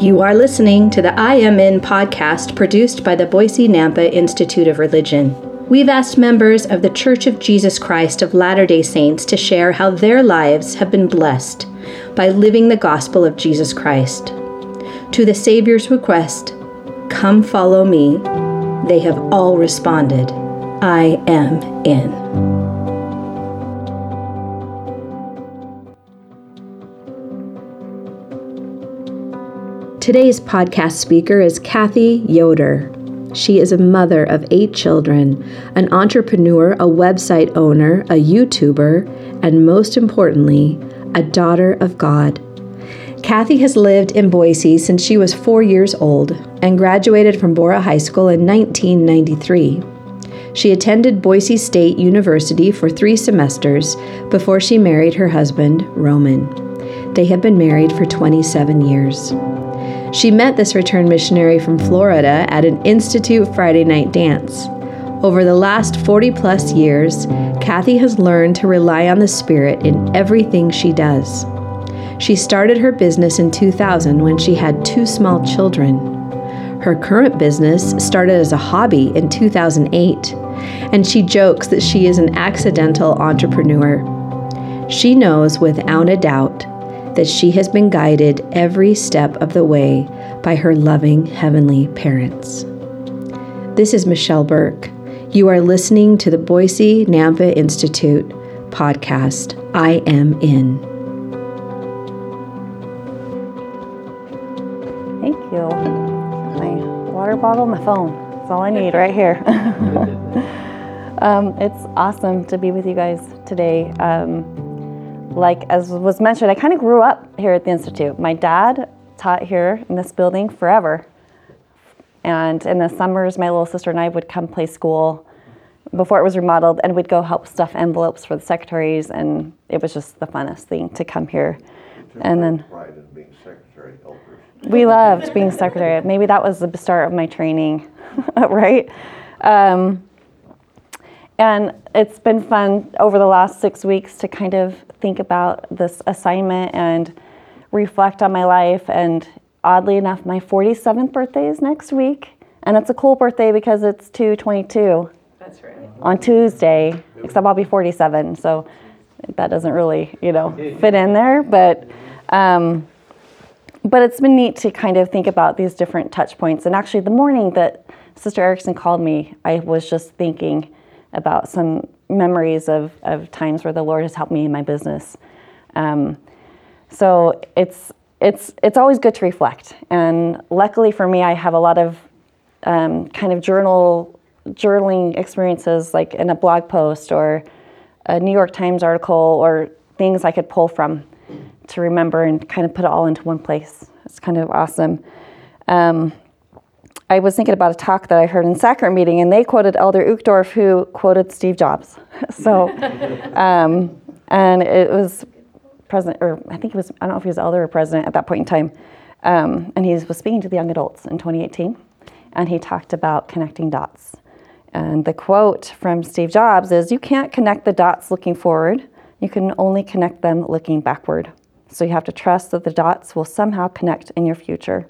You are listening to the I Am In podcast produced by the Boise Nampa Institute of Religion. We've asked members of the Church of Jesus Christ of Latter day Saints to share how their lives have been blessed by living the gospel of Jesus Christ. To the Savior's request, Come follow me, they have all responded, I am in. Today's podcast speaker is Kathy Yoder. She is a mother of eight children, an entrepreneur, a website owner, a YouTuber, and most importantly, a daughter of God. Kathy has lived in Boise since she was four years old and graduated from Borah High School in 1993. She attended Boise State University for three semesters before she married her husband, Roman. They have been married for 27 years. She met this returned missionary from Florida at an Institute Friday night dance. Over the last 40 plus years, Kathy has learned to rely on the Spirit in everything she does. She started her business in 2000 when she had two small children. Her current business started as a hobby in 2008, and she jokes that she is an accidental entrepreneur. She knows without a doubt that she has been guided every step of the way by her loving heavenly parents. This is Michelle Burke. You are listening to the Boise Nampa Institute podcast, I Am In. Thank you. My water bottle, my phone. That's all I need right here. um, it's awesome to be with you guys today. Um, like as was mentioned, I kind of grew up here at the Institute. My dad taught here in this building forever. And in the summers, my little sister and I would come play school before it was remodeled, and we'd go help stuff envelopes for the secretaries, and it was just the funnest thing to come here. And then pride in being secretary helpers. We loved being secretary. Maybe that was the start of my training, right? Um, and it's been fun over the last six weeks to kind of think about this assignment and reflect on my life. And oddly enough, my 47th birthday is next week. And it's a cool birthday because it's 222. That's right. On Tuesday, except I'll be 47. So that doesn't really, you know, fit in there. But, um, but it's been neat to kind of think about these different touch points. And actually, the morning that Sister Erickson called me, I was just thinking about some memories of, of times where the Lord has helped me in my business. Um, so it's it's it's always good to reflect. And luckily for me, I have a lot of um, kind of journal journaling experiences, like in a blog post or a New York Times article, or things I could pull from to remember and kind of put it all into one place. It's kind of awesome. Um, I was thinking about a talk that I heard in Sacrament meeting, and they quoted Elder Uchtdorf, who quoted Steve Jobs. so, um, and it was president, or I think it was, I don't know if he was elder or president at that point in time. Um, and he was speaking to the young adults in 2018, and he talked about connecting dots. And the quote from Steve Jobs is You can't connect the dots looking forward, you can only connect them looking backward. So you have to trust that the dots will somehow connect in your future.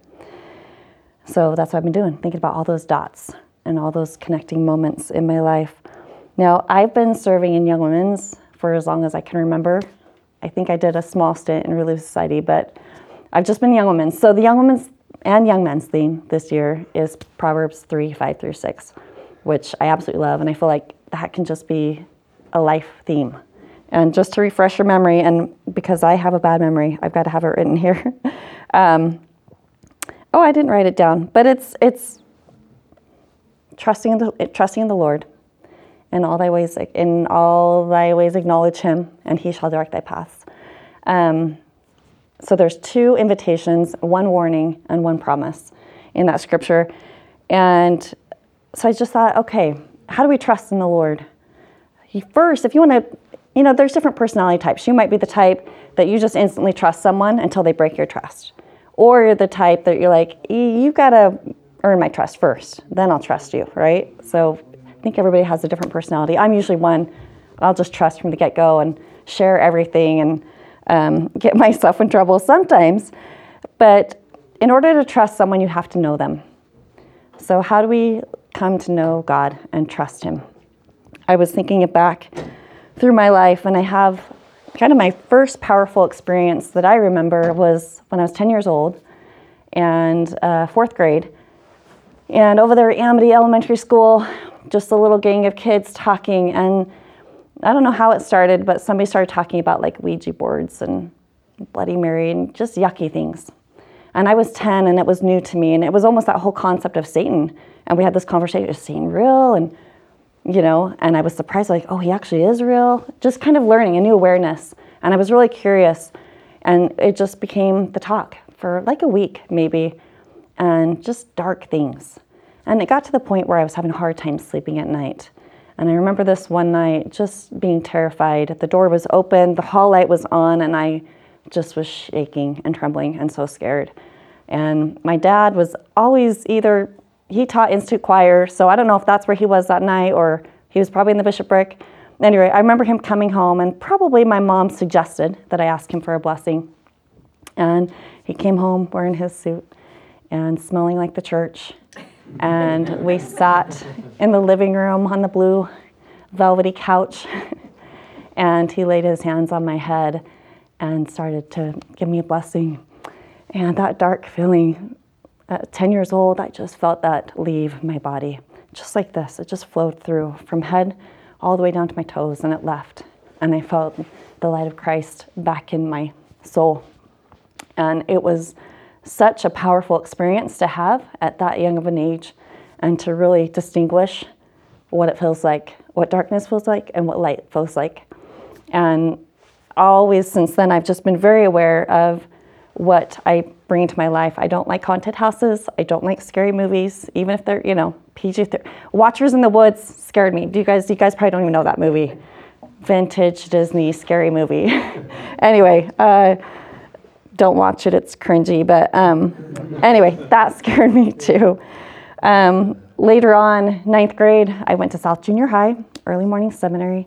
So that's what I've been doing, thinking about all those dots and all those connecting moments in my life. Now, I've been serving in Young Women's for as long as I can remember. I think I did a small stint in Relief Society, but I've just been Young Women's. So the Young Women's and Young Men's theme this year is Proverbs 3 5 through 6, which I absolutely love. And I feel like that can just be a life theme. And just to refresh your memory, and because I have a bad memory, I've got to have it written here. um, Oh, I didn't write it down, but it's it's trusting in the trusting in the Lord. In all thy ways, in all thy ways, acknowledge Him, and He shall direct thy paths. Um, so there's two invitations, one warning and one promise in that scripture, and so I just thought, okay, how do we trust in the Lord? First, if you want to, you know, there's different personality types. You might be the type that you just instantly trust someone until they break your trust. Or you're the type that you're like, you gotta earn my trust first, then I'll trust you, right? So I think everybody has a different personality. I'm usually one, I'll just trust from the get go and share everything and um, get myself in trouble sometimes. But in order to trust someone, you have to know them. So, how do we come to know God and trust Him? I was thinking it back through my life, and I have kind of my first powerful experience that I remember was when I was 10 years old and uh, fourth grade. And over there at Amity Elementary School, just a little gang of kids talking. And I don't know how it started, but somebody started talking about like Ouija boards and Bloody Mary and just yucky things. And I was 10 and it was new to me. And it was almost that whole concept of Satan. And we had this conversation is Satan real? And, you know, and I was surprised, like, oh, he actually is real. Just kind of learning a new awareness. And I was really curious. And it just became the talk for like a week, maybe, and just dark things. And it got to the point where I was having a hard time sleeping at night. And I remember this one night just being terrified. The door was open, the hall light was on, and I just was shaking and trembling and so scared. And my dad was always either, he taught Institute Choir, so I don't know if that's where he was that night or he was probably in the bishopric. Anyway, I remember him coming home, and probably my mom suggested that I ask him for a blessing. And he came home wearing his suit and smelling like the church. And we sat in the living room on the blue velvety couch. and he laid his hands on my head and started to give me a blessing. And that dark feeling, at 10 years old, I just felt that leave my body, just like this. It just flowed through from head all the way down to my toes, and it left. And I felt the light of Christ back in my soul. And it was such a powerful experience to have at that young of an age and to really distinguish what it feels like, what darkness feels like, and what light feels like. And always since then, I've just been very aware of what I bring into my life. I don't like haunted houses. I don't like scary movies, even if they're, you know, PG. Watchers in the Woods scared me. Do you guys? You guys probably don't even know that movie. Vintage Disney scary movie. anyway, uh, don't watch it. It's cringy. But um, anyway, that scared me too. Um, later on, ninth grade, I went to South Junior High, early morning seminary,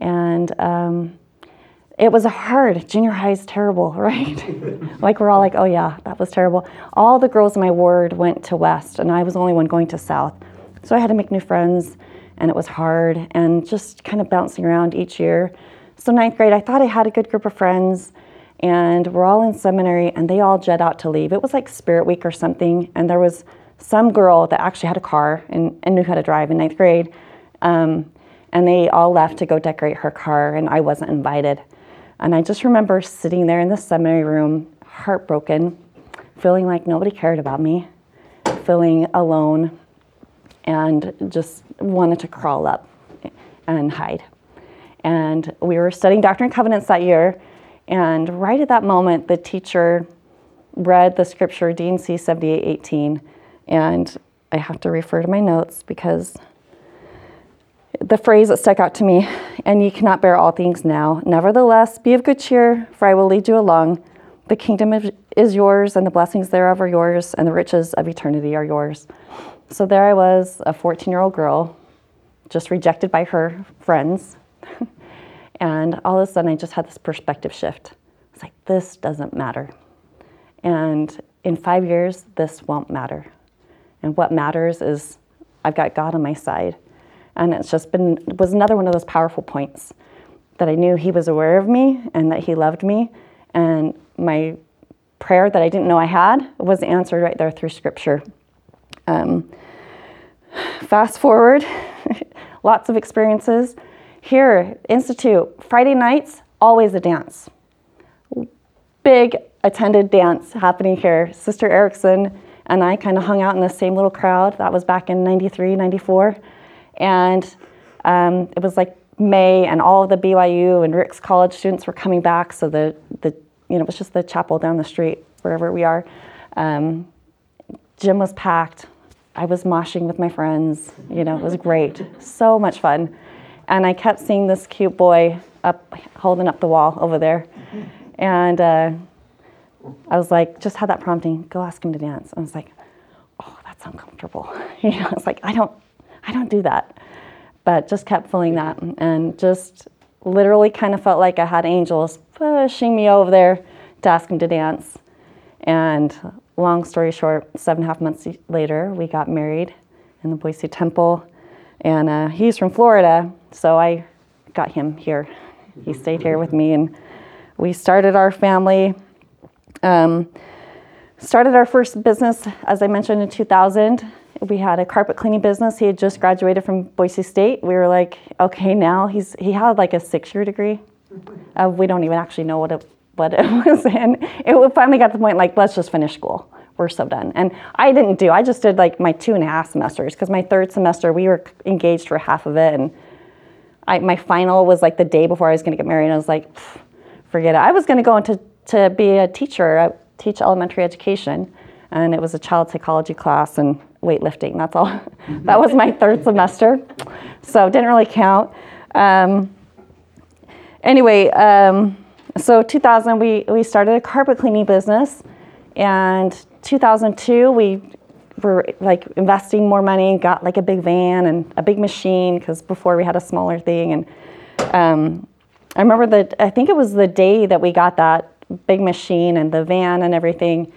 and um, it was hard. Junior high is terrible, right? like we're all like, oh yeah, that was terrible. All the girls in my ward went to West, and I was the only one going to South. So I had to make new friends, and it was hard, and just kind of bouncing around each year. So ninth grade, I thought I had a good group of friends, and we're all in seminary, and they all jet out to leave. It was like Spirit Week or something, and there was some girl that actually had a car and, and knew how to drive in ninth grade. Um, and they all left to go decorate her car, and I wasn't invited. And I just remember sitting there in the seminary room, heartbroken, feeling like nobody cared about me, feeling alone, and just wanted to crawl up and hide. And we were studying Doctrine and Covenants that year, and right at that moment, the teacher read the scripture D&C 7818, and I have to refer to my notes because the phrase that stuck out to me, and ye cannot bear all things now. Nevertheless, be of good cheer, for I will lead you along. The kingdom is yours, and the blessings thereof are yours, and the riches of eternity are yours. So there I was, a 14 year old girl, just rejected by her friends. and all of a sudden, I just had this perspective shift. It's like, this doesn't matter. And in five years, this won't matter. And what matters is I've got God on my side and it's just been, it was another one of those powerful points that I knew He was aware of me and that He loved me. And my prayer that I didn't know I had was answered right there through Scripture. Um, fast forward, lots of experiences. Here, Institute, Friday nights, always a dance. Big attended dance happening here. Sister Erickson and I kind of hung out in the same little crowd. That was back in 93, 94. And um, it was like May, and all of the BYU and Ricks College students were coming back. So the, the you know, it was just the chapel down the street, wherever we are. Um, gym was packed. I was moshing with my friends. You know, it was great. So much fun. And I kept seeing this cute boy up, holding up the wall over there. And uh, I was like, just had that prompting, go ask him to dance. I was like, oh, that's uncomfortable. You know, it's like, I don't, I don't do that. But just kept feeling that and just literally kind of felt like I had angels pushing me over there to ask him to dance. And long story short, seven and a half months later, we got married in the Boise Temple. And uh, he's from Florida, so I got him here. He stayed here with me, and we started our family. Um, started our first business, as I mentioned, in 2000. We had a carpet cleaning business. He had just graduated from Boise State. We were like, okay, now he's he had like a six-year degree. Uh, we don't even actually know what it what it was in. It finally got to the point like, let's just finish school. We're so done. And I didn't do. I just did like my two and a half semesters because my third semester we were engaged for half of it, and I, my final was like the day before I was going to get married. And I was like, forget it. I was going to go into to be a teacher, uh, teach elementary education, and it was a child psychology class and weightlifting. That's all. that was my third semester, so it didn't really count. Um, anyway, um, so 2000 we we started a carpet cleaning business, and 2002 we were like investing more money, got like a big van and a big machine because before we had a smaller thing. And um, I remember that I think it was the day that we got that big machine and the van and everything,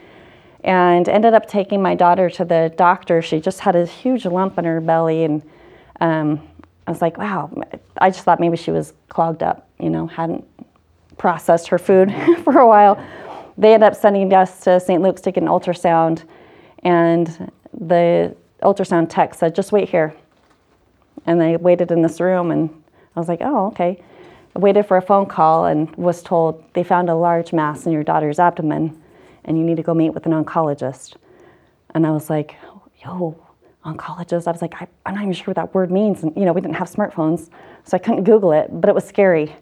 and ended up taking my daughter to the doctor. She just had a huge lump in her belly, and um, I was like, wow. I just thought maybe she was clogged up, you know, hadn't processed her food for a while. They ended up sending us to St. Luke's to get an ultrasound and the ultrasound tech said, just wait here. And they waited in this room, and I was like, oh, okay. I waited for a phone call and was told they found a large mass in your daughter's abdomen, and you need to go meet with an oncologist. And I was like, yo, oncologist. I was like, I, am not even sure what that word means. And, you know, we didn't have smartphones, so I couldn't Google it, but it was scary.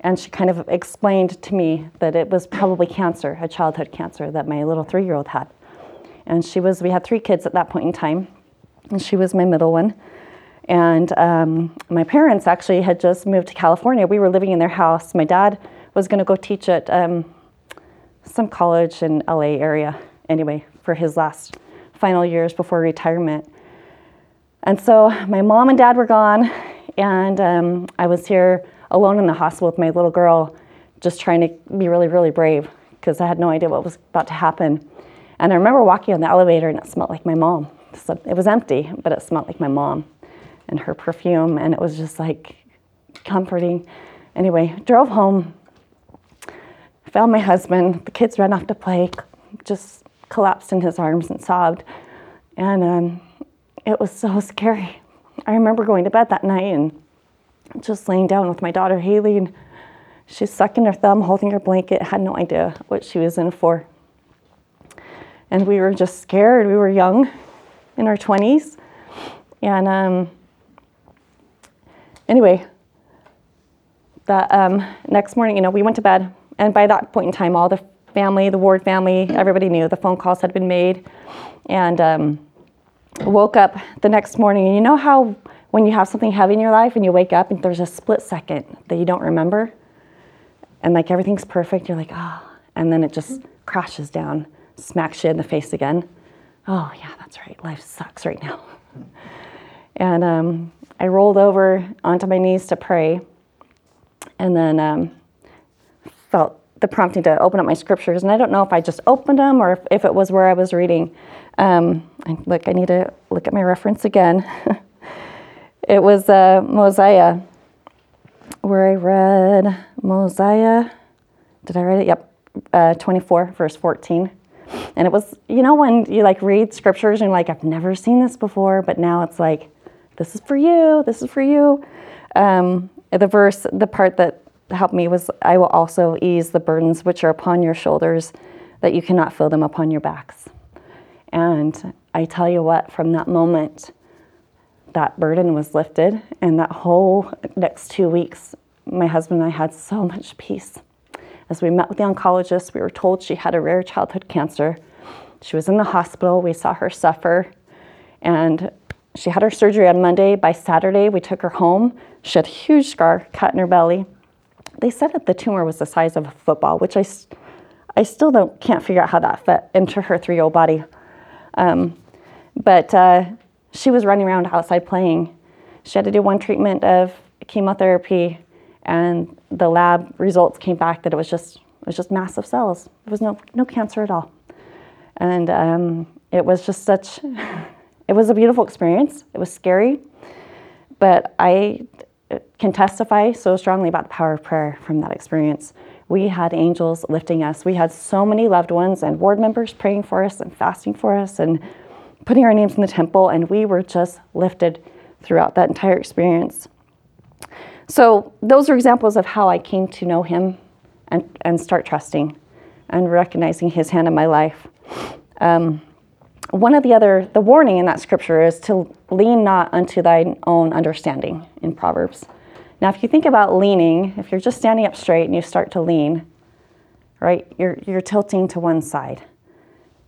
And she kind of explained to me that it was probably cancer, a childhood cancer that my little three year old had. And she was, we had three kids at that point in time, and she was my middle one. And um, my parents actually had just moved to California. We were living in their house. My dad was going to go teach at um, some college in LA area, anyway, for his last final years before retirement. And so my mom and dad were gone, and um, I was here alone in the hospital with my little girl, just trying to be really, really brave because I had no idea what was about to happen. And I remember walking on the elevator and it smelled like my mom. So it was empty, but it smelled like my mom and her perfume, and it was just like comforting. Anyway, drove home, found my husband. The kids ran off to play, just collapsed in his arms and sobbed. And um, it was so scary. I remember going to bed that night and just laying down with my daughter Haley, and she's sucking her thumb, holding her blanket, had no idea what she was in for and we were just scared. We were young, in our 20s. And um, anyway, the um, next morning, you know, we went to bed. And by that point in time, all the family, the Ward family, everybody knew the phone calls had been made. And um, woke up the next morning. And you know how when you have something heavy in your life and you wake up and there's a split second that you don't remember? And like everything's perfect, you're like, ah. Oh. And then it just crashes down smacks you in the face again. Oh, yeah, that's right. Life sucks right now. And um, I rolled over onto my knees to pray and then um, felt the prompting to open up my scriptures. And I don't know if I just opened them or if, if it was where I was reading. Um, I, look, I need to look at my reference again. it was uh, Mosiah, where I read Mosiah. Did I write it? Yep, uh, 24, verse 14. And it was, you know, when you like read scriptures and you're like, I've never seen this before, but now it's like, this is for you, this is for you. Um, the verse, the part that helped me was, I will also ease the burdens which are upon your shoulders, that you cannot feel them upon your backs. And I tell you what, from that moment, that burden was lifted. And that whole next two weeks, my husband and I had so much peace. As we met with the oncologist, we were told she had a rare childhood cancer. She was in the hospital. We saw her suffer. And she had her surgery on Monday. By Saturday, we took her home. She had a huge scar cut in her belly. They said that the tumor was the size of a football, which I, I still don't, can't figure out how that fit into her three year old body. Um, but uh, she was running around outside playing. She had to do one treatment of chemotherapy and the lab results came back that it was just it was just massive cells. There was no no cancer at all. And um, it was just such, it was a beautiful experience. It was scary, but I can testify so strongly about the power of prayer from that experience. We had angels lifting us. We had so many loved ones and ward members praying for us and fasting for us and putting our names in the temple, and we were just lifted throughout that entire experience. So, those are examples of how I came to know Him and, and start trusting and recognizing His hand in my life. Um, one of the other, the warning in that scripture is to lean not unto thine own understanding in Proverbs. Now, if you think about leaning, if you're just standing up straight and you start to lean, right, you're, you're tilting to one side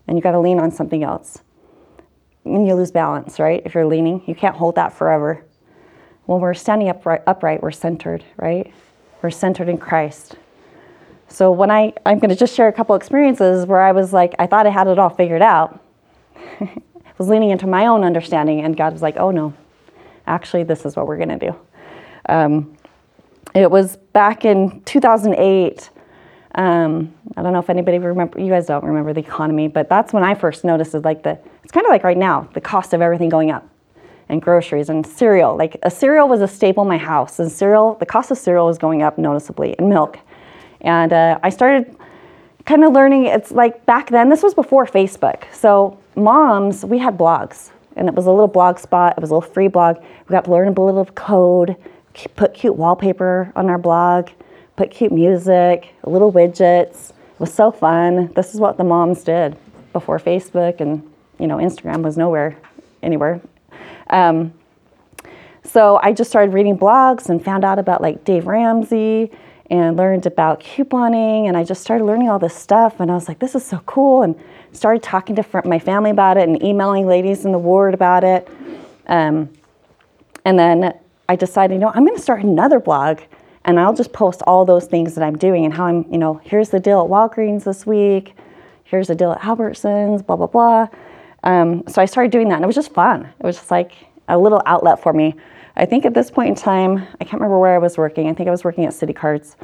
and you got to lean on something else. And you lose balance, right? If you're leaning, you can't hold that forever. When we're standing upright, upright we're centered, right? We're centered in Christ. So when I, I'm going to just share a couple experiences where I was like, I thought I had it all figured out. Was leaning into my own understanding, and God was like, oh no, actually, this is what we're going to do. Um, it was back in 2008. Um, I don't know if anybody remember, you guys don't remember the economy, but that's when I first noticed like the, it's kind of like right now, the cost of everything going up and groceries and cereal. Like a cereal was a staple in my house, and cereal, the cost of cereal was going up noticeably, and milk. And uh, I started kind of learning. It's like back then, this was before Facebook. So moms, we had blogs, and it was a little blog spot. It was a little free blog. We got to learn a little of code, put cute wallpaper on our blog, put cute music, little widgets. It was so fun. This is what the moms did before Facebook and you know Instagram was nowhere, anywhere. Um, so I just started reading blogs and found out about like Dave Ramsey and learned about couponing and I just started learning all this stuff and I was like, this is so cool and started talking to my family about it and emailing ladies in the ward about it. Um, and then I decided, you know, I'm going to start another blog and I'll just post all those things that I'm doing and how I'm, you know, here's the deal at Walgreens this week, here's the deal at Albertsons, blah, blah, blah. Um, so I started doing that and it was just fun. It was just like a little outlet for me. I think at this point in time, I can't remember where I was working. I think I was working at Citi Cards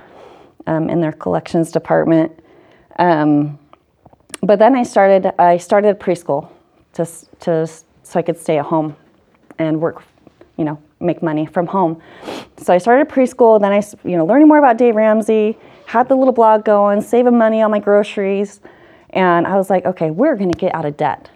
um, in their collections department. Um, but then I started. I started preschool to, to so I could stay at home and work, you know, make money from home. So I started preschool. Then I, you know, learning more about Dave Ramsey. Had the little blog going, saving money on my groceries, and I was like, okay, we're going to get out of debt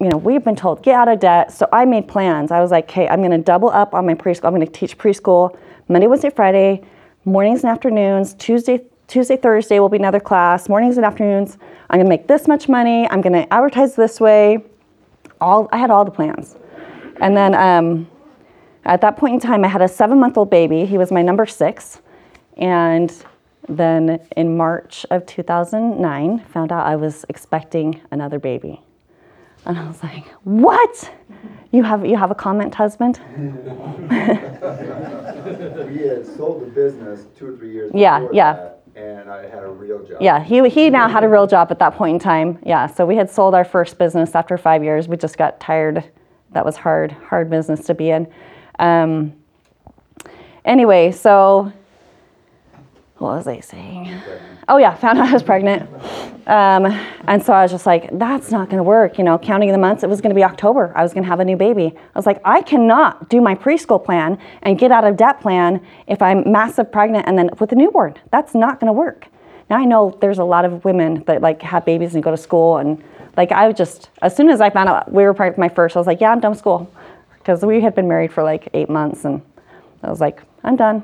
you know, we've been told get out of debt. So I made plans. I was like, hey, I'm going to double up on my preschool. I'm going to teach preschool Monday, Wednesday, Friday, mornings and afternoons. Tuesday, Tuesday, Thursday will be another class. Mornings and afternoons. I'm going to make this much money. I'm going to advertise this way. All I had all the plans, and then um, at that point in time, I had a seven-month-old baby. He was my number six, and then in March of 2009, found out I was expecting another baby. And I was like, what? You have you have a comment, husband? we had sold the business two or three years yeah, yeah. That, and I had a real job. Yeah, he, he now had a real job at that point in time. Yeah, so we had sold our first business after five years. We just got tired. That was hard, hard business to be in. Um, anyway, so what was I saying? Oh yeah, found out I was pregnant. Um, and so I was just like, that's not going to work. You know, counting the months, it was going to be October. I was going to have a new baby. I was like, I cannot do my preschool plan and get out of debt plan if I'm massive pregnant and then with a newborn. That's not going to work. Now I know there's a lot of women that like have babies and go to school and like I just as soon as I found out we were pregnant with my first, I was like, yeah, I'm done with school because we had been married for like eight months and I was like, I'm done.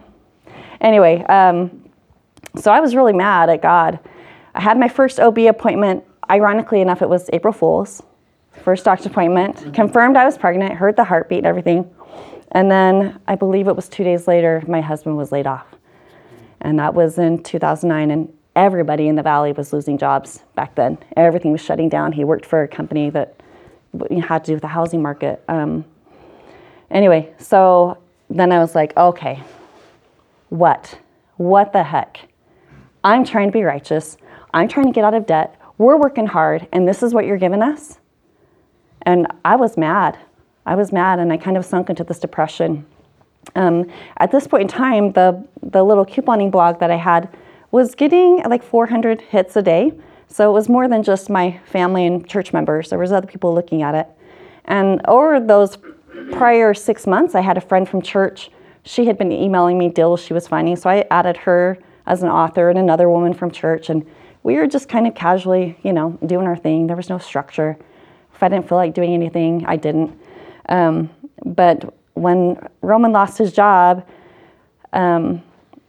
Anyway, um, so I was really mad at God. I had my first OB appointment. Ironically enough, it was April Fool's. First doctor's appointment. Confirmed I was pregnant, heard the heartbeat and everything. And then I believe it was two days later, my husband was laid off. And that was in 2009. And everybody in the valley was losing jobs back then. Everything was shutting down. He worked for a company that had to do with the housing market. Um, anyway, so then I was like, okay, what? What the heck? I'm trying to be righteous. I'm trying to get out of debt. We're working hard, and this is what you're giving us? And I was mad. I was mad, and I kind of sunk into this depression. Um, at this point in time, the, the little couponing blog that I had was getting like 400 hits a day, So it was more than just my family and church members. There was other people looking at it. And over those prior six months, I had a friend from church. She had been emailing me deals she was finding, so I added her as an author and another woman from church, and we were just kind of casually, you know, doing our thing. There was no structure. If I didn't feel like doing anything, I didn't. Um, but when Roman lost his job, um,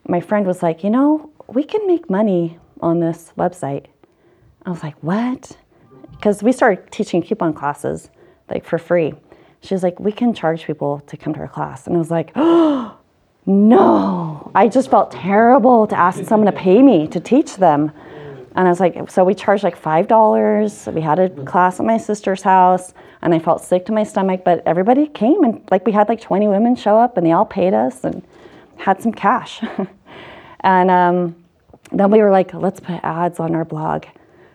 my friend was like, you know, we can make money on this website. I was like, what? Because we started teaching coupon classes like for free. She was like, we can charge people to come to our class. And I was like, oh, no. I just felt terrible to ask someone to pay me to teach them. And I was like, so we charged like $5. We had a class at my sister's house and I felt sick to my stomach, but everybody came and like we had like 20 women show up and they all paid us and had some cash. and um, then we were like, let's put ads on our blog.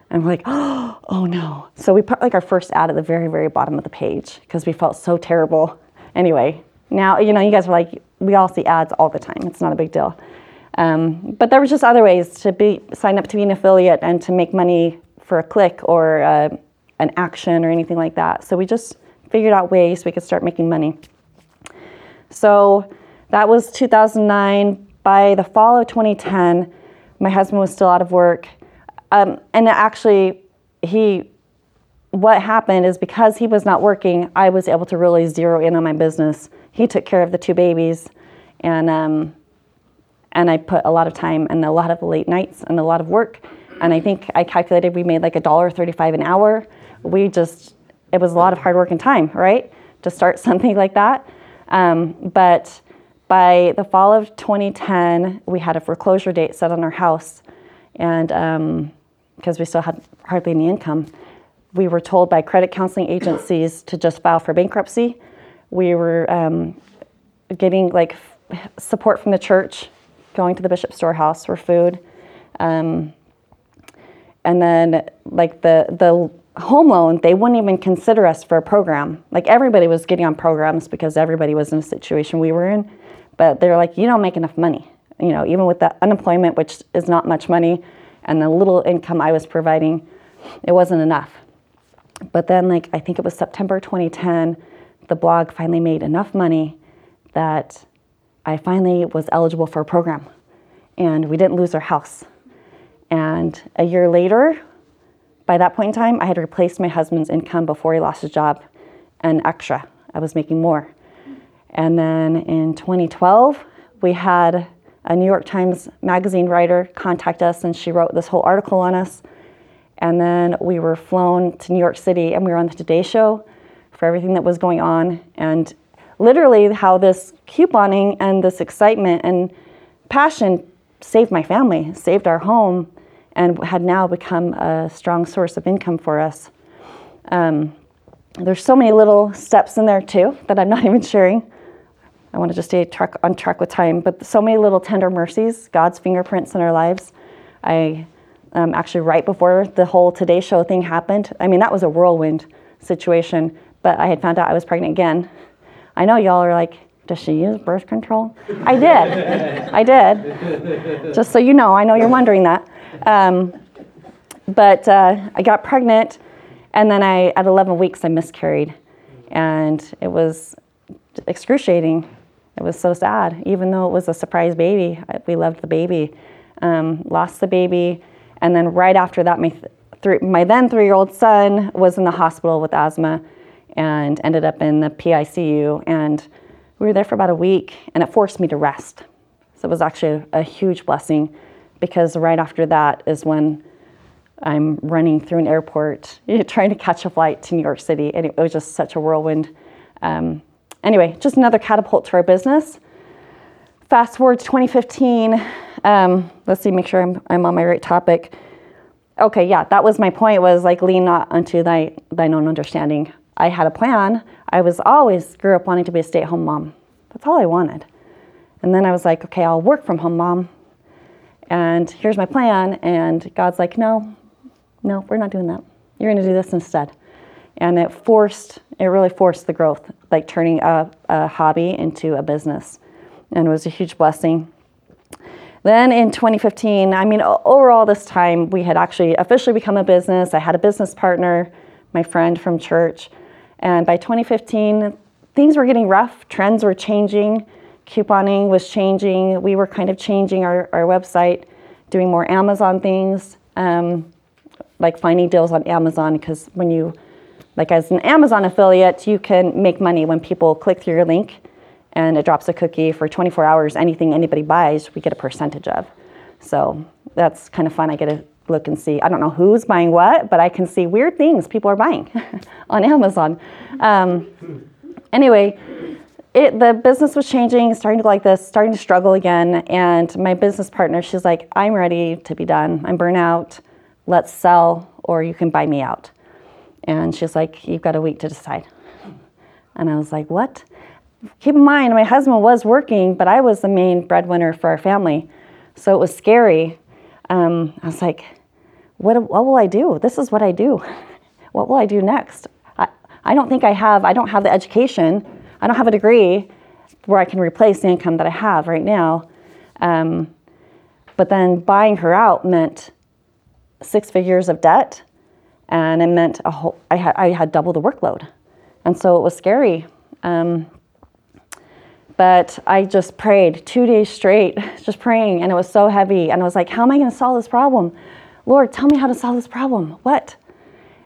And we're like, oh no. So we put like our first ad at the very, very bottom of the page because we felt so terrible. Anyway, now, you know, you guys are like, we all see ads all the time. It's not a big deal. Um, but there was just other ways to be sign up to be an affiliate and to make money for a click or uh, an action or anything like that. So we just figured out ways we could start making money. So that was 2009. By the fall of 2010, my husband was still out of work. Um, and actually, he, what happened is because he was not working, I was able to really zero in on my business. He took care of the two babies, and um, and I put a lot of time and a lot of late nights and a lot of work. And I think I calculated we made like a dollar thirty-five an hour. We just it was a lot of hard work and time, right, to start something like that. Um, but by the fall of 2010, we had a foreclosure date set on our house, and um, because we still had hardly any income. We were told by credit counseling agencies to just file for bankruptcy. We were um, getting like support from the church, going to the bishop's storehouse for food. Um, and then like the the home loan, they wouldn't even consider us for a program. Like everybody was getting on programs because everybody was in a situation we were in. But they're like, you don't make enough money. You know, even with the unemployment, which is not much money, and the little income I was providing, it wasn't enough. But then, like, I think it was September 2010, the blog finally made enough money that I finally was eligible for a program. And we didn't lose our house. And a year later, by that point in time, I had replaced my husband's income before he lost his job and extra. I was making more. And then in 2012, we had a New York Times Magazine writer contact us, and she wrote this whole article on us. And then we were flown to New York City, and we were on the Today Show for everything that was going on. And literally, how this couponing and this excitement and passion saved my family, saved our home, and had now become a strong source of income for us. Um, there's so many little steps in there too that I'm not even sharing. I want to just stay track, on track with time, but so many little tender mercies, God's fingerprints in our lives. I um, actually, right before the whole Today Show thing happened, I mean, that was a whirlwind situation, but I had found out I was pregnant again. I know y'all are like, does she use birth control? I did. I did. Just so you know, I know you're wondering that. Um, but uh, I got pregnant, and then I, at 11 weeks, I miscarried. And it was excruciating. It was so sad, even though it was a surprise baby. We loved the baby. Um, lost the baby, and then right after that, my th- my then three-year-old son was in the hospital with asthma, and ended up in the PICU. And we were there for about a week, and it forced me to rest. So it was actually a, huge blessing, because right after that is when I'm running through an airport, trying to catch a flight to New York City, and it was just such a whirlwind. Um, anyway, just another catapult to our business. Fast forward to 2015. Um, let's see, make sure I'm, I'm on my right topic. Okay, yeah, that was my point. Was like lean not unto thy thine own understanding. I had a plan. I was always grew up wanting to be a stay-at-home mom. That's all I wanted. And then I was like, okay, I'll work from home, mom. And here's my plan. And God's like, no, no, we're not doing that. You're going to do this instead. And it forced, it really forced the growth, like turning a, a hobby into a business. And it was a huge blessing. then in 2015, I mean, over all this time, we had actually officially become a business. I had a business partner, my friend from church. And by 2015, things were getting rough, trends were changing, couponing was changing. We were kind of changing our, our website, doing more Amazon things, um, like finding deals on Amazon, because when you, like as an Amazon affiliate, you can make money when people click through your link and it drops a cookie for 24 hours. Anything anybody buys, we get a percentage of. So that's kind of fun. I get to look and see. I don't know who's buying what, but I can see weird things people are buying on Amazon. Um, anyway, it, the business was changing, starting to go like this, starting to struggle again. And my business partner, she's like, I'm ready to be done. I'm burnt out. Let's sell, or you can buy me out. And she's like, You've got a week to decide. And I was like, What? keep in mind, my husband was working, but I was the main breadwinner for our family. So it was scary. Um, I was like, what, what will I do? This is what I do. What will I do next? I, I don't think I have, I don't have the education, I don't have a degree where I can replace the income that I have right now. Um, but then buying her out meant six figures of debt, and it meant a whole, I, had, I had double the workload. And so it was scary. Um, but I just prayed two days straight, just praying, and it was so heavy. And I was like, How am I going to solve this problem? Lord, tell me how to solve this problem. What?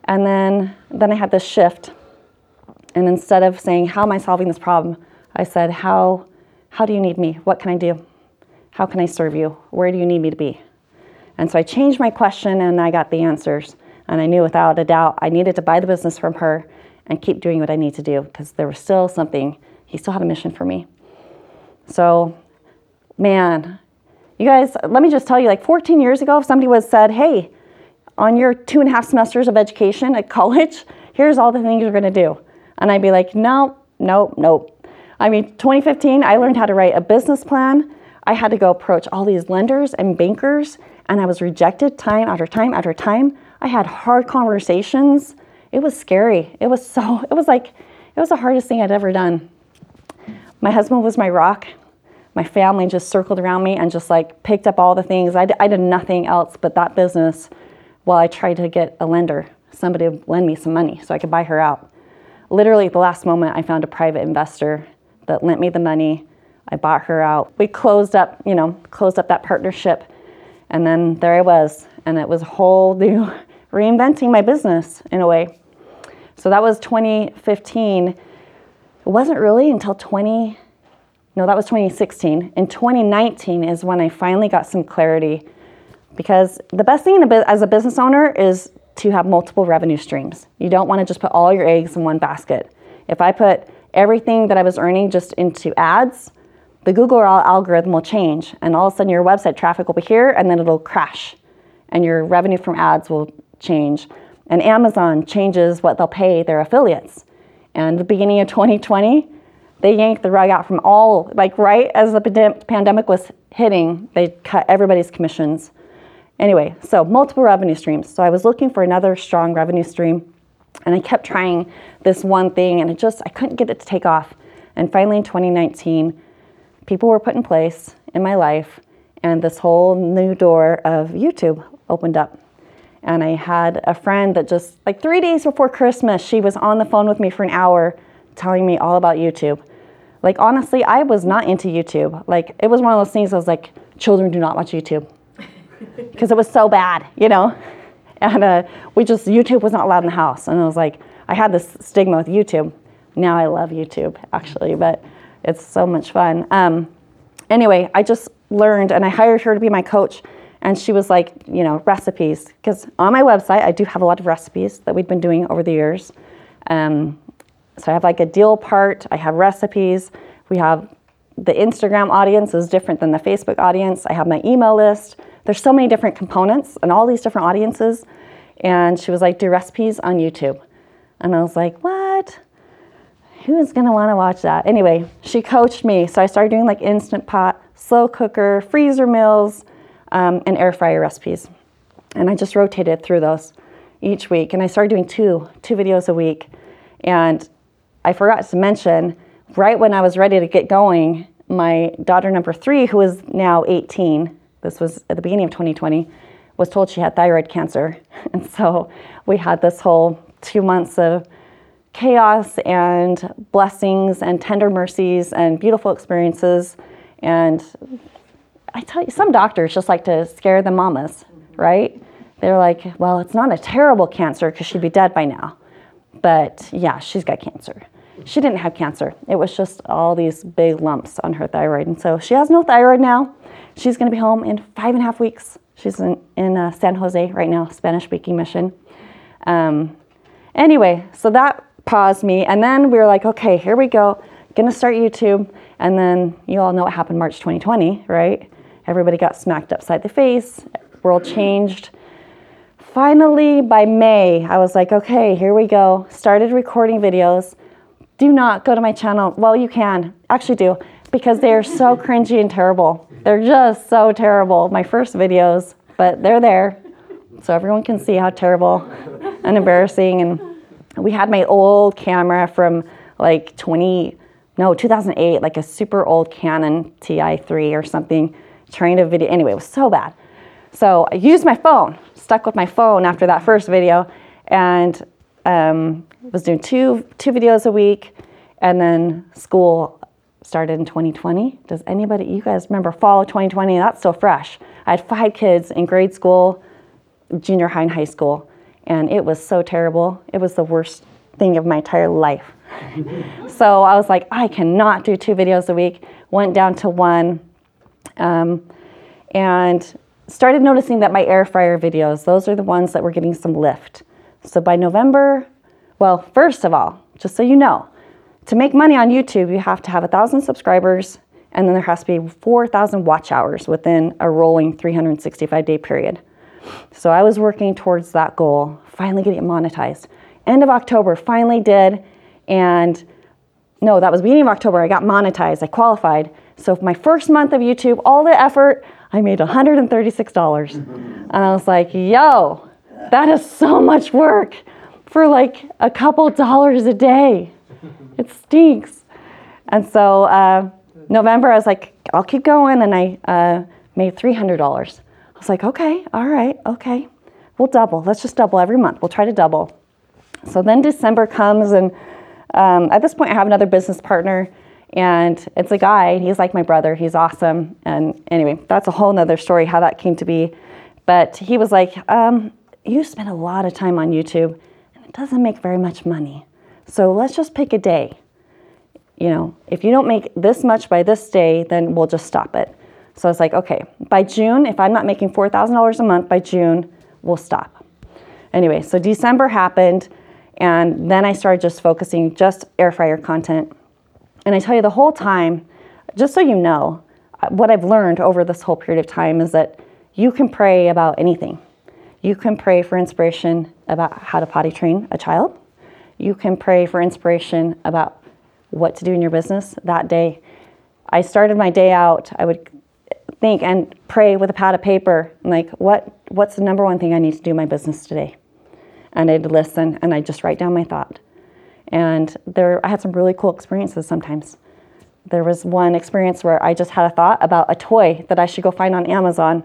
And then, then I had this shift. And instead of saying, How am I solving this problem? I said, How, how do you need me? What can I do? How can I serve you? Where do you need me to be? And so I changed my question and I got the answers. And I knew without a doubt I needed to buy the business from her and keep doing what I need to do because there was still something, he still had a mission for me. So, man, you guys, let me just tell you like 14 years ago, if somebody was said, hey, on your two and a half semesters of education at college, here's all the things you're to do. And I'd be like, no, no, no. I mean, 2015, I learned how to write a business plan. I had to go approach all these lenders and bankers, and I was rejected time after time after time. I had hard conversations. It was scary. It was so, it was like, it was the hardest thing I'd ever done. My husband was my rock. My family just circled around me and just like picked up all the things. I, d- I did nothing else but that business while I tried to get a lender, somebody to lend me some money so I could buy her out. Literally, at the last moment, I found a private investor that lent me the money. I bought her out. We closed up, you know, closed up that partnership. And then there I was. And it was a whole new reinventing my business in a way. So that was 2015. It wasn't really until 20, no, that was 2016. In 2019 is when I finally got some clarity because the best thing a, as a business owner is to have multiple revenue streams. You don't want to just put all your eggs in one basket. If I put everything that I was earning just into ads, the Google algorithm will change, and all of a sudden your website traffic will be here, and then it'll crash, and your revenue from ads will change. And Amazon changes what they'll pay their affiliates. And the beginning of 2020, they yanked the rug out from all, like right as the pandemic was hitting, they cut everybody's commissions. Anyway, so multiple revenue streams. So I was looking for another strong revenue stream, and I kept trying this one thing, and it just, I couldn't get it to take off. And finally in 2019, people were put in place in my life, and this whole new door of YouTube opened up. And I had a friend that just, like three days before Christmas, she was on the phone with me for an hour telling me all about YouTube. Like, honestly, I was not into YouTube. Like, it was one of those things I was like, children do not watch YouTube. Because it was so bad, you know? And uh, we just, YouTube was not allowed in the house. And I was like, I had this stigma with YouTube. Now I love YouTube, actually, but it's so much fun. Um, anyway, I just learned and I hired her to be my coach and she was like, you know, recipes. Because on my website, I do have a lot of recipes that we've been doing over the years. Um, so I have like a deal part, I have recipes, we have the Instagram audience is different than the Facebook audience. I have my email list. There's so many different components and all these different audiences. And she was like, do recipes on YouTube. And I was like, what? Who's gonna wanna watch that? Anyway, she coached me. So I started doing like Instant Pot, slow cooker, freezer meals, um, and air fryer recipes. And I just rotated through those each week. And I started doing two, two videos a week. And I forgot to mention, right when I was ready to get going, my daughter number three, who is now 18, this was at the beginning of 2020, was told she had thyroid cancer. And so we had this whole two months of chaos and blessings and tender mercies and beautiful experiences. And I tell you, some doctors just like to scare the mamas, right? They're like, well, it's not a terrible cancer because she'd be dead by now. But yeah, she's got cancer. She didn't have cancer. It was just all these big lumps on her thyroid. And so she has no thyroid now. She's going to be home in five and a half weeks. She's in, in uh, San Jose right now, Spanish speaking mission. Um, anyway, so that paused me. And then we were like, okay, here we go. Gonna start YouTube. And then you all know what happened March 2020, right? Everybody got smacked upside the face, world changed. Finally, by May, I was like, okay, here we go. Started recording videos. Do not go to my channel. Well, you can. Actually, do because they are so cringy and terrible. They're just so terrible. My first videos, but they're there. So everyone can see how terrible and embarrassing. And we had my old camera from like 20, no, 2008, like a super old Canon TI3 or something, trying to video. Anyway, it was so bad. So I used my phone, stuck with my phone after that first video, and um, was doing two two videos a week, and then school started in 2020. Does anybody, you guys remember fall of 2020? That's so fresh. I had five kids in grade school, junior high, and high school, and it was so terrible. It was the worst thing of my entire life. so I was like, I cannot do two videos a week. Went down to one, um, and started noticing that my air fryer videos, those are the ones that were getting some lift. So by November, well, first of all, just so you know, to make money on YouTube, you have to have a thousand subscribers, and then there has to be 4,000 watch hours within a rolling 365 day period. So I was working towards that goal, finally getting it monetized. End of October, finally did, and no, that was beginning of October. I got monetized, I qualified. So my first month of YouTube, all the effort, I made $136. And I was like, yo, that is so much work for like a couple dollars a day it stinks. And so uh, November, I was like, I'll keep going, and I uh, made three hundred dollars. I was like, okay, all right, okay, we'll double. Let's just double every month. We'll try to double. So then December comes, and um, at this point, I have another business partner, and it's a guy. He's like my brother. He's awesome. And anyway, that's a whole nother story how that came to be. But he was like, um, you spend a lot of time on YouTube, and it doesn't make very much money. So let's just pick a day. You know, if you don't make this much by this day, then we'll just stop it. So I was like, okay, by June, if I'm not making $4,000 a month by June, we'll stop. Anyway, so December happened, and then I started just focusing just air fryer content. And I tell you the whole time, just so you know, uh, what I've learned over this whole period of time is that you can pray about anything. You can pray for inspiration about how to potty train a child. You can pray for inspiration about what to do in your business that day. I started my day out, I would think and pray with a pad of paper, like, what, what's the number one thing I need to do in my business today? And I'd listen and I'd just write down my thought. And there, I had some really cool experiences sometimes. There was one experience where I just had a thought about a toy that I should go find on Amazon,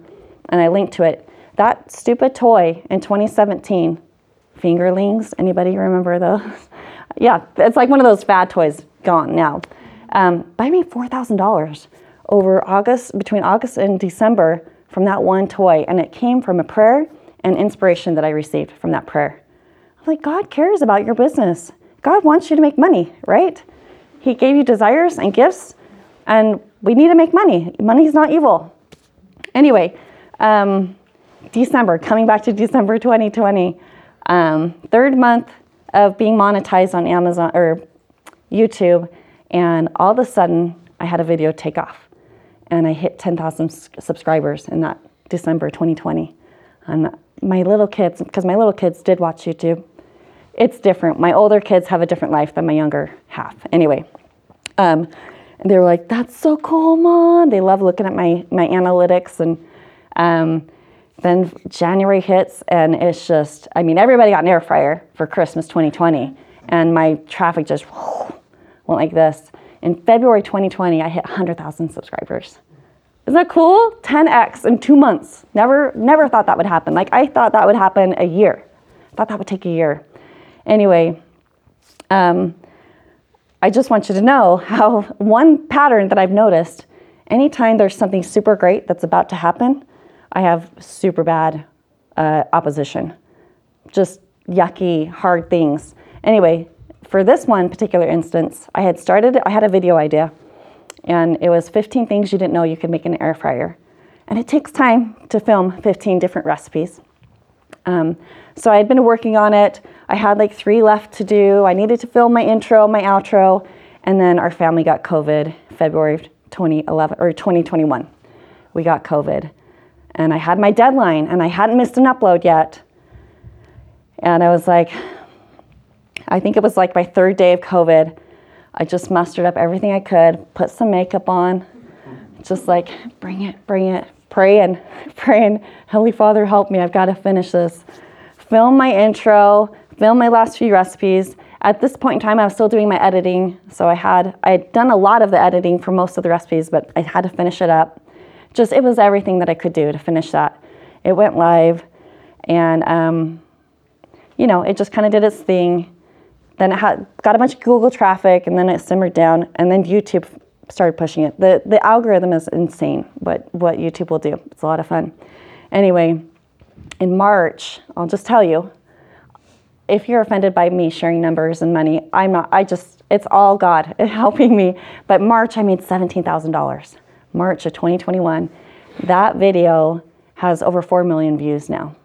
and I linked to it. That stupid toy in 2017 fingerlings. Anybody remember those? yeah, it's like one of those fad toys gone now. Um, me four thousand dollars over August between August and December from that one toy, and it came from a prayer and inspiration that I received from that prayer. I'm like, God cares about your business. God wants you to make money, right? He gave you desires and gifts, and we need to make money. Money is not evil. Anyway, um, December, coming back to December 2020, um, third month of being monetized on Amazon or YouTube, and all of a sudden I had a video take off, and I hit 10,000 subscribers in that December 2020. And my little kids, because my little kids did watch YouTube, it's different. My older kids have a different life than my younger half. Anyway, um, and they were like, "That's so cool, mom." They love looking at my my analytics and. Um, then January hits, and it's just, I mean, everybody got an air fryer for Christmas 2020, and my traffic just went like this. In February 2020, I hit 100,000 subscribers. Isn't that cool? 10x in two months. Never, never thought that would happen. Like I thought that would happen a year. Thought that would take a year. Anyway, um, I just want you to know how one pattern that I've noticed anytime there's something super great that's about to happen, I have super bad uh, opposition. Just yucky, hard things. Anyway, for this one particular instance, I had started, I had a video idea, and it was 15 things you didn't know you could make in an air fryer. And it takes time to film 15 different recipes. Um, so I had been working on it. I had like three left to do. I needed to film my intro, my outro, and then our family got COVID February 2011 or 2021. We got COVID, and I had my deadline, and I hadn't missed an upload yet. And I was like, I think it was like my third day of COVID. I just mustered up everything I could, put some makeup on, just like, bring it, bring it, pray praying, praying, Holy Father, help me, I've got to finish this. Film my intro, film my last few recipes. At this point in time, I was still doing my editing, so I had I had done a lot of the editing for most of the recipes, but I had to finish it up. Just it was everything that I could do to finish that. It went live, and um, you know, it just kind of did its thing. Then it had, got a bunch of Google traffic, and then it simmered down, and then YouTube started pushing it. the The algorithm is insane. What what YouTube will do. It's a lot of fun. Anyway, in March, I'll just tell you, if you're offended by me sharing numbers and money, I'm not. I just it's all God helping me. But March, I made seventeen thousand dollars. March of 2021. That video has over four million views now.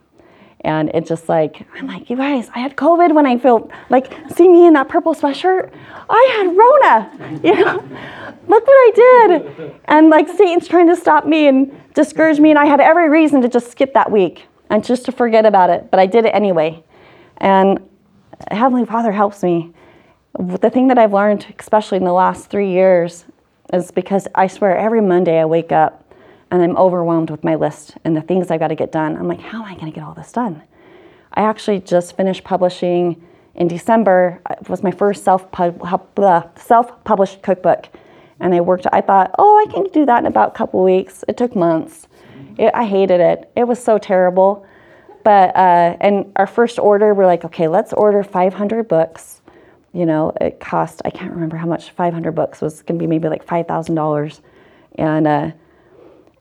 And it's just like, I'm like, you guys, I had COVID when I felt like, see me in that purple sweatshirt? I had Rona, you know? Look what I did. And like Satan's trying to stop me and discourage me. And I had every reason to just skip that week and just to forget about it. But I did it anyway. And Heavenly Father helps me. The thing that I've learned, especially in the last three years, is because I swear every Monday I wake up and I'm overwhelmed with my list and the things I've got to get done. I'm like, how am I going to get all this done? I actually just finished publishing in December. It was my first self self published cookbook, and I worked. I thought, oh, I can do that in about a couple weeks. It took months. It, I hated it. It was so terrible. But uh, and our first order, we're like, okay, let's order 500 books. You know, it cost I can't remember how much 500 books was going to be maybe like five thousand dollars, and. Uh,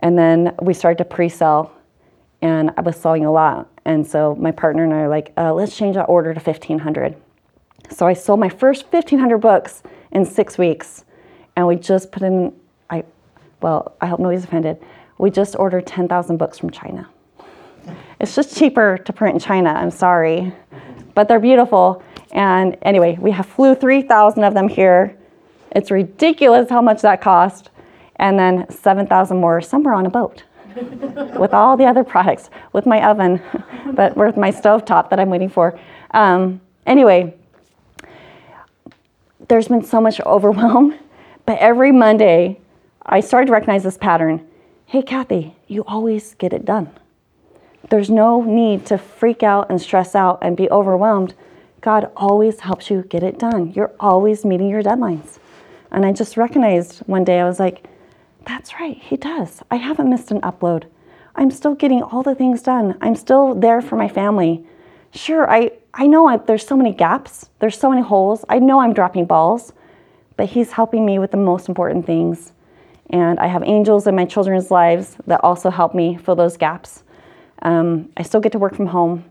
and then we started to pre-sell, and I was selling a lot. And so my partner and I are like, uh, let's change that order to 1,500. So I sold my first 1,500 books in six weeks, and we just put in, I, well, I hope nobody's offended. We just ordered 10,000 books from China. It's just cheaper to print in China. I'm sorry, but they're beautiful. And anyway, we have flew 3,000 of them here. It's ridiculous how much that cost and then 7,000 more somewhere on a boat with all the other products, with my oven, but with my stove top that I'm waiting for. Um, anyway, there's been so much overwhelm, but every Monday I started to recognize this pattern. Hey, Kathy, you always get it done. There's no need to freak out and stress out and be overwhelmed. God always helps you get it done. You're always meeting your deadlines. And I just recognized one day, I was like, that's right, he does. I haven't missed an upload. I'm still getting all the things done. I'm still there for my family. Sure, I, I know I, there's so many gaps, there's so many holes. I know I'm dropping balls, but he's helping me with the most important things. And I have angels in my children's lives that also help me fill those gaps. Um, I still get to work from home,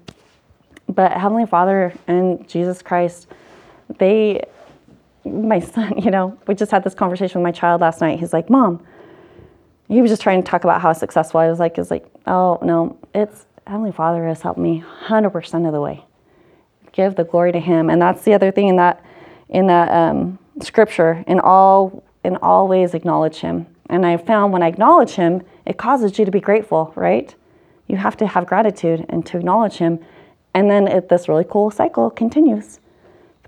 but Heavenly Father and Jesus Christ, they, my son, you know, we just had this conversation with my child last night. He's like, Mom, he was just trying to talk about how successful I was like, is like, oh no, it's Heavenly Father has helped me 100% of the way. Give the glory to Him, and that's the other thing in that in that um, scripture. In all in all ways, acknowledge Him. And I found when I acknowledge Him, it causes you to be grateful, right? You have to have gratitude and to acknowledge Him, and then it, this really cool cycle continues,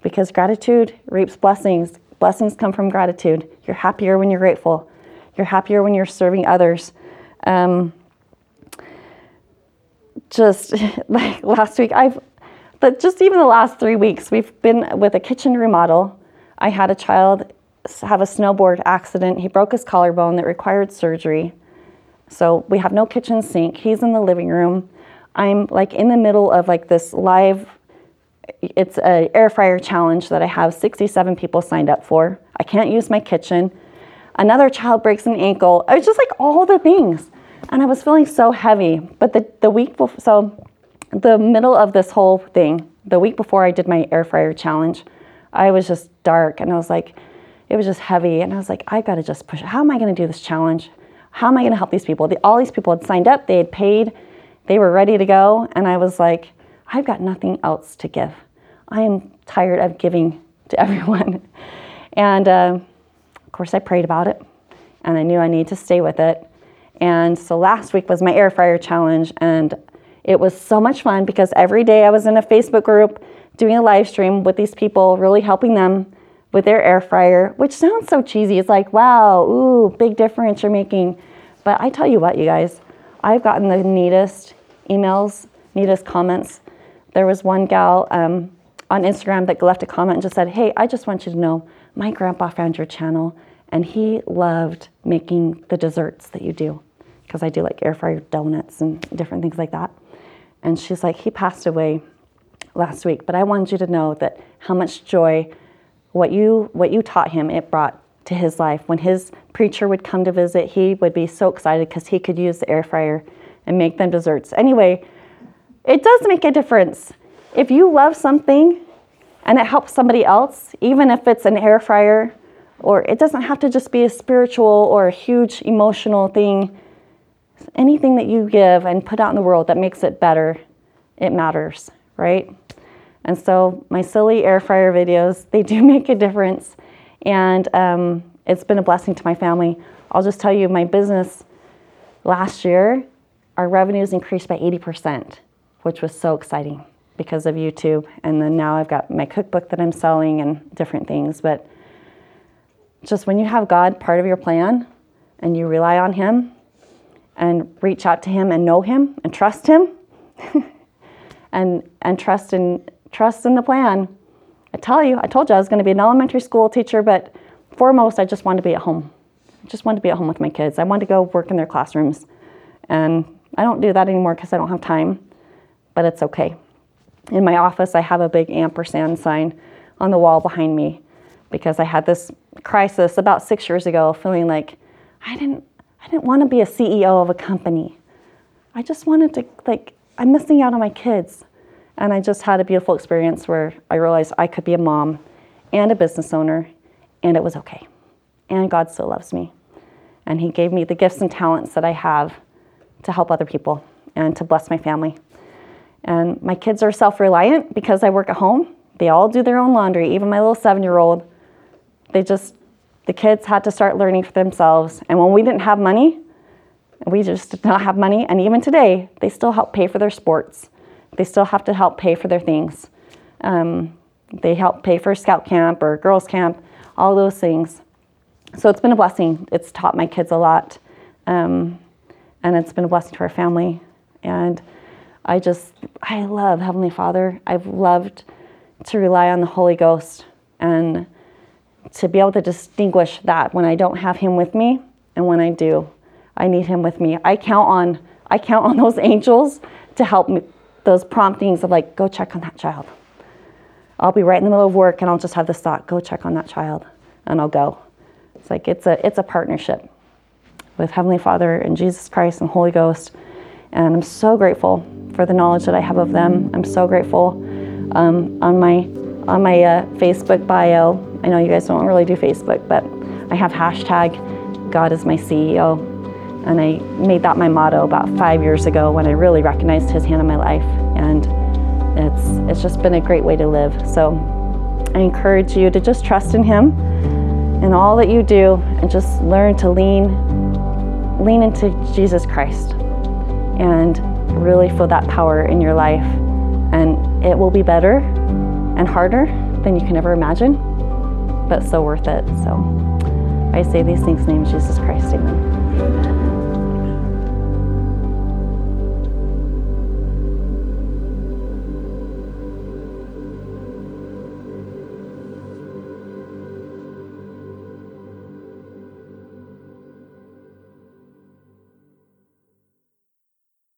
because gratitude reaps blessings. Blessings come from gratitude. You're happier when you're grateful. You're happier when you're serving others. Um, just like last week, I've, but just even the last three weeks, we've been with a kitchen remodel. I had a child have a snowboard accident. He broke his collarbone that required surgery. So we have no kitchen sink. He's in the living room. I'm like in the middle of like this live it's a air fryer challenge that I have 67 people signed up for. I can't use my kitchen. Another child breaks an ankle. I was just like all the things. And I was feeling so heavy. But the, the week before, so the middle of this whole thing, the week before I did my air fryer challenge, I was just dark and I was like, it was just heavy. And I was like, I gotta just push. How am I gonna do this challenge? How am I gonna help these people? The, all these people had signed up, they had paid, they were ready to go. And I was like, I've got nothing else to give. I am tired of giving to everyone. and uh, of course, I prayed about it and I knew I needed to stay with it. And so last week was my air fryer challenge, and it was so much fun because every day I was in a Facebook group doing a live stream with these people, really helping them with their air fryer, which sounds so cheesy. It's like, wow, ooh, big difference you're making. But I tell you what, you guys, I've gotten the neatest emails, neatest comments. There was one gal um, on Instagram that left a comment and just said, Hey, I just want you to know my grandpa found your channel and he loved making the desserts that you do because I do like air fryer donuts and different things like that. And she's like, He passed away last week, but I wanted you to know that how much joy what you what you taught him it brought to his life. When his preacher would come to visit, he would be so excited because he could use the air fryer and make them desserts. Anyway, it does make a difference if you love something and it helps somebody else, even if it's an air fryer, or it doesn't have to just be a spiritual or a huge emotional thing, anything that you give and put out in the world that makes it better, it matters, right? And so my silly air fryer videos, they do make a difference. And um, it's been a blessing to my family. I'll just tell you, my business last year, our revenues increased by 80%, which was so exciting because of YouTube. And then now I've got my cookbook that I'm selling and different things. But just when you have God part of your plan and you rely on Him and reach out to Him and know Him and trust Him and, and trust, in, trust in the plan. I tell you, I told you I was going to be an elementary school teacher, but foremost, I just wanted to be at home. I just wanted to be at home with my kids. I wanted to go work in their classrooms. And I don't do that anymore because I don't have time, but it's okay in my office, I have a big ampersand sign on the wall behind me because I had this crisis about six years ago, feeling like I didn't, I didn't want to be a CEO of a company. I just wanted to, like, I'm missing out on my kids. And I just had a beautiful experience where I realized I could be a mom and a business owner, and it was okay. And God still loves me. And He gave me the gifts and talents that I have to help other people and to bless my family. And my kids are self reliant because I work at home. They all do their own laundry, even my little seven year old. They just, the kids had to start learning for themselves. And when we didn't have money, we just did not have money. And even today, they still help pay for their sports. They still have to help pay for their things. Um, they help pay for scout camp or girls camp, all those things. So it's been a blessing. It's taught my kids a lot. Um, and it's been a blessing to our family. And I just, I love Heavenly Father. I've loved to rely on the Holy Ghost and to be able to distinguish that when I don't have Him with me and when I do. I need Him with me. I count on, I count on those angels to help me, those promptings of like, go check on that child. I'll be right in the middle of work and I'll just have this thought, go check on that child, and I'll go. It's like it's a it's a partnership with Heavenly Father and Jesus Christ and Holy Ghost. And I'm so grateful for the knowledge that I have of them. I'm so grateful. Um, on my on my uh, Facebook bio, I know you guys don't really do Facebook, but I have hashtag God is my CEO, and I made that my motto about five years ago when I really recognized His hand in my life, and it's it's just been a great way to live. So I encourage you to just trust in Him in all that you do, and just learn to lean lean into Jesus Christ and really feel that power in your life. And it will be better and harder than you can ever imagine, but so worth it. So I say these things in the name of Jesus Christ. Amen.